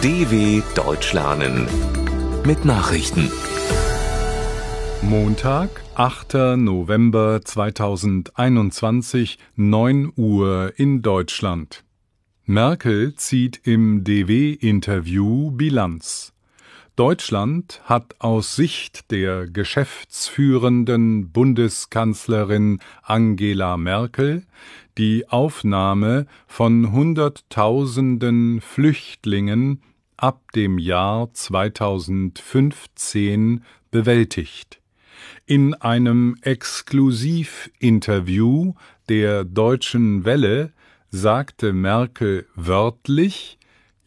DW Deutsch lernen mit Nachrichten. Montag, 8. November 2021, 9 Uhr in Deutschland. Merkel zieht im DW-Interview Bilanz. Deutschland hat aus Sicht der geschäftsführenden Bundeskanzlerin Angela Merkel die Aufnahme von Hunderttausenden Flüchtlingen ab dem Jahr 2015 bewältigt. In einem Exklusivinterview der Deutschen Welle sagte Merkel wörtlich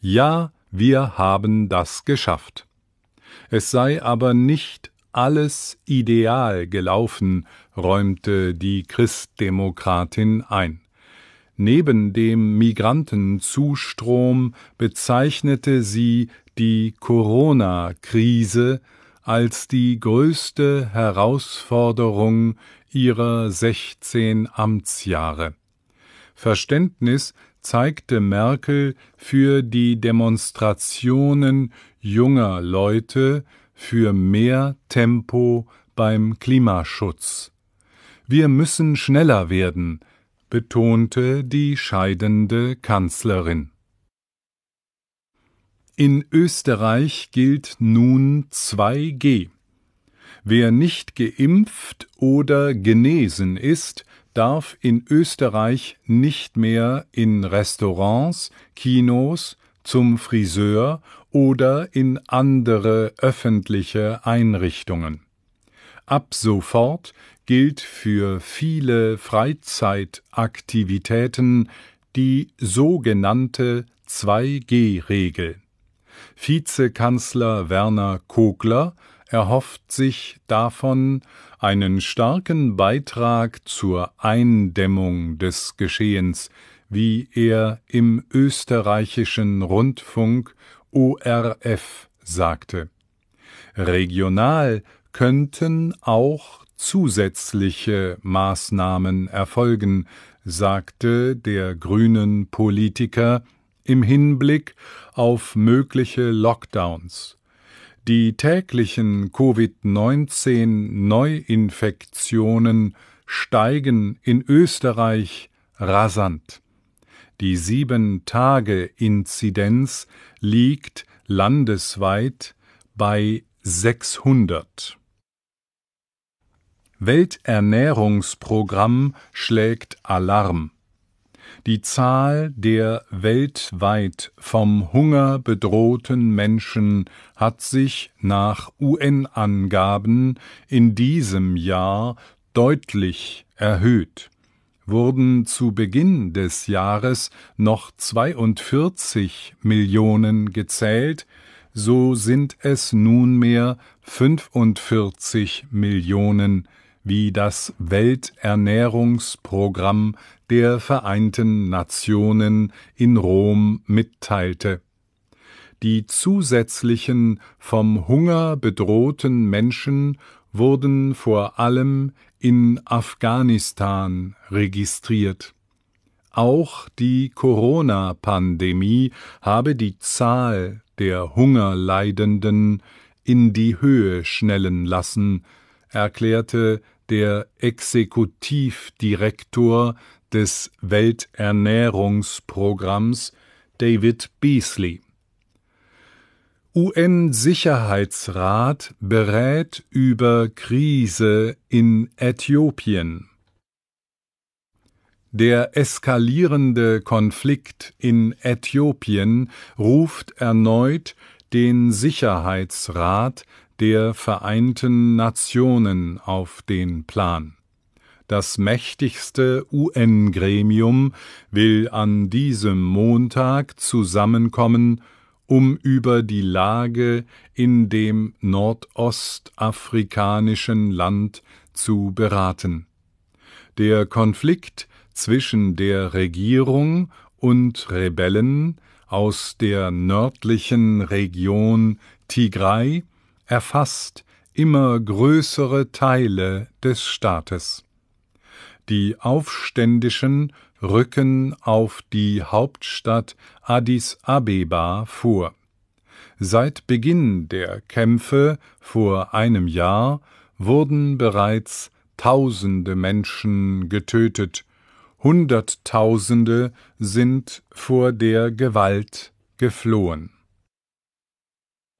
Ja, wir haben das geschafft. Es sei aber nicht alles ideal gelaufen, räumte die Christdemokratin ein. Neben dem Migrantenzustrom bezeichnete sie die Corona-Krise als die größte Herausforderung ihrer 16 Amtsjahre. Verständnis zeigte Merkel für die Demonstrationen junger Leute für mehr Tempo beim Klimaschutz. Wir müssen schneller werden, betonte die scheidende Kanzlerin. In Österreich gilt nun 2G. Wer nicht geimpft oder genesen ist, darf in Österreich nicht mehr in Restaurants, Kinos, zum Friseur oder in andere öffentliche Einrichtungen. Ab sofort gilt für viele Freizeitaktivitäten die sogenannte 2G-Regel. Vizekanzler Werner Kogler erhofft sich davon einen starken Beitrag zur Eindämmung des Geschehens, wie er im österreichischen Rundfunk ORF sagte. Regional könnten auch zusätzliche Maßnahmen erfolgen, sagte der grünen Politiker im Hinblick auf mögliche Lockdowns. Die täglichen Covid-19 steigen in Österreich rasant. Die Sieben-Tage-Inzidenz liegt landesweit bei 600. Welternährungsprogramm schlägt Alarm. Die Zahl der weltweit vom Hunger bedrohten Menschen hat sich nach UN-Angaben in diesem Jahr deutlich erhöht. Wurden zu Beginn des Jahres noch 42 Millionen gezählt, so sind es nunmehr 45 Millionen wie das Welternährungsprogramm der Vereinten Nationen in Rom mitteilte. Die zusätzlichen vom Hunger bedrohten Menschen wurden vor allem in Afghanistan registriert. Auch die Corona-Pandemie habe die Zahl der Hungerleidenden in die Höhe schnellen lassen, erklärte der Exekutivdirektor des Welternährungsprogramms David Beasley. UN-Sicherheitsrat berät über Krise in Äthiopien. Der eskalierende Konflikt in Äthiopien ruft erneut den Sicherheitsrat der Vereinten Nationen auf den Plan. Das mächtigste UN-Gremium will an diesem Montag zusammenkommen, um über die Lage in dem nordostafrikanischen Land zu beraten. Der Konflikt zwischen der Regierung und Rebellen aus der nördlichen Region Tigray erfasst immer größere Teile des Staates. Die Aufständischen rücken auf die Hauptstadt Addis Abeba vor. Seit Beginn der Kämpfe vor einem Jahr wurden bereits Tausende Menschen getötet, Hunderttausende sind vor der Gewalt geflohen.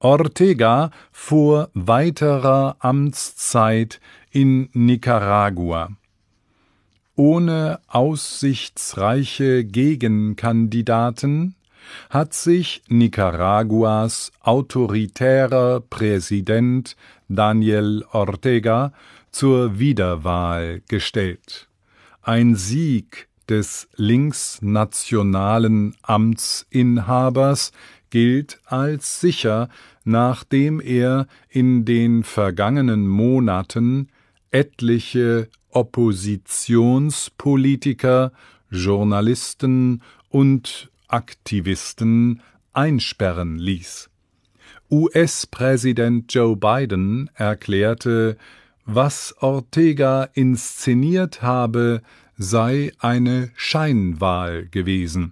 Ortega vor weiterer Amtszeit in Nicaragua. Ohne aussichtsreiche Gegenkandidaten hat sich Nicaraguas autoritärer Präsident Daniel Ortega zur Wiederwahl gestellt. Ein Sieg des linksnationalen Amtsinhabers gilt als sicher, nachdem er in den vergangenen Monaten etliche Oppositionspolitiker, Journalisten und Aktivisten einsperren ließ. US-Präsident Joe Biden erklärte, was Ortega inszeniert habe, sei eine Scheinwahl gewesen.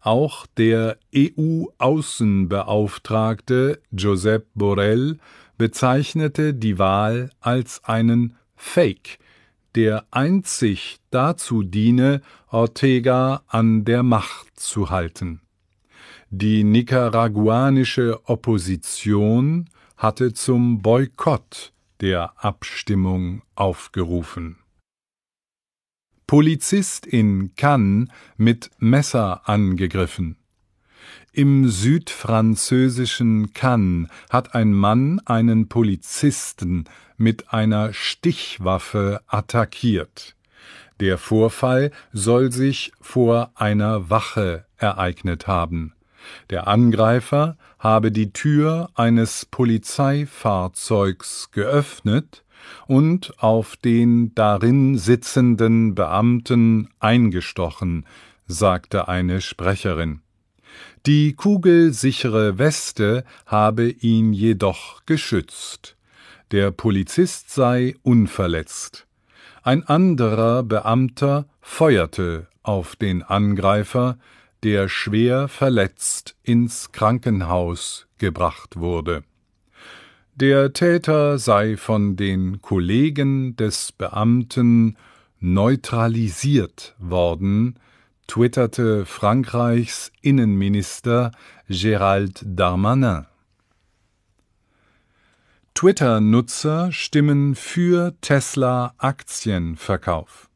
Auch der EU-Außenbeauftragte Josep Borrell bezeichnete die Wahl als einen Fake, der einzig dazu diene, Ortega an der Macht zu halten. Die nicaraguanische Opposition hatte zum Boykott der Abstimmung aufgerufen. Polizist in Cannes mit Messer angegriffen. Im südfranzösischen Cannes hat ein Mann einen Polizisten mit einer Stichwaffe attackiert. Der Vorfall soll sich vor einer Wache ereignet haben. Der Angreifer habe die Tür eines Polizeifahrzeugs geöffnet und auf den darin sitzenden Beamten eingestochen, sagte eine Sprecherin. Die kugelsichere Weste habe ihn jedoch geschützt. Der Polizist sei unverletzt. Ein anderer Beamter feuerte auf den Angreifer, der schwer verletzt ins Krankenhaus gebracht wurde. Der Täter sei von den Kollegen des Beamten neutralisiert worden, twitterte Frankreichs Innenminister Gérald Darmanin. Twitter-Nutzer stimmen für Tesla-Aktienverkauf.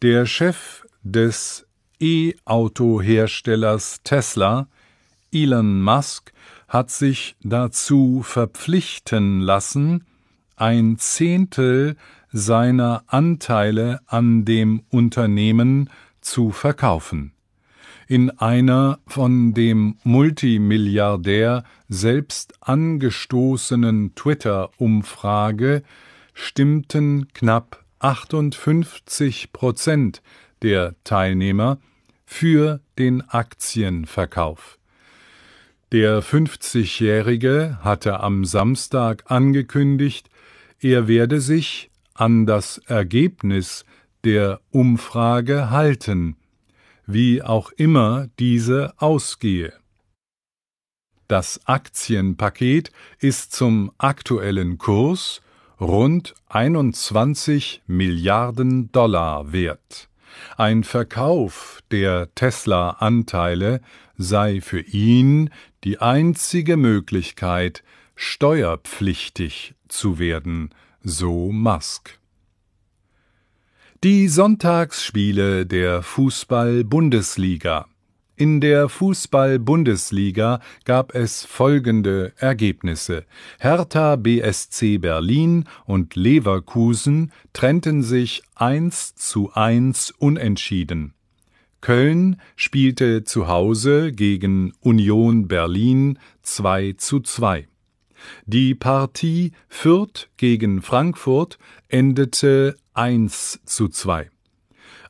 Der Chef des E-Auto-Herstellers Tesla, Elon Musk, hat sich dazu verpflichten lassen, ein Zehntel seiner Anteile an dem Unternehmen zu verkaufen. In einer von dem Multimilliardär selbst angestoßenen Twitter-Umfrage stimmten knapp 58 Prozent der Teilnehmer für den Aktienverkauf. Der 50-Jährige hatte am Samstag angekündigt, er werde sich an das Ergebnis der Umfrage halten, wie auch immer diese ausgehe. Das Aktienpaket ist zum aktuellen Kurs rund 21 Milliarden Dollar wert. Ein Verkauf der Tesla-Anteile sei für ihn die einzige Möglichkeit, steuerpflichtig zu werden, so Musk. Die Sonntagsspiele der Fußball-Bundesliga in der Fußball-Bundesliga gab es folgende Ergebnisse. Hertha BSC Berlin und Leverkusen trennten sich 1 zu 1 unentschieden. Köln spielte zu Hause gegen Union Berlin 2 zu 2. Die Partie Fürth gegen Frankfurt endete 1 zu 2.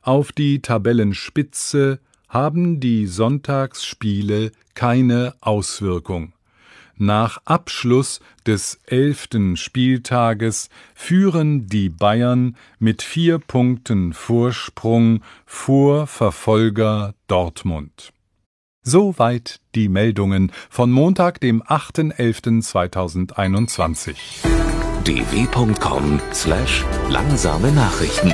Auf die Tabellenspitze haben die Sonntagsspiele keine Auswirkung. Nach Abschluss des elften Spieltages führen die Bayern mit vier Punkten Vorsprung vor Verfolger Dortmund Soweit die Meldungen von Montag, dem 8.11.2021. dw.com/langsame Nachrichten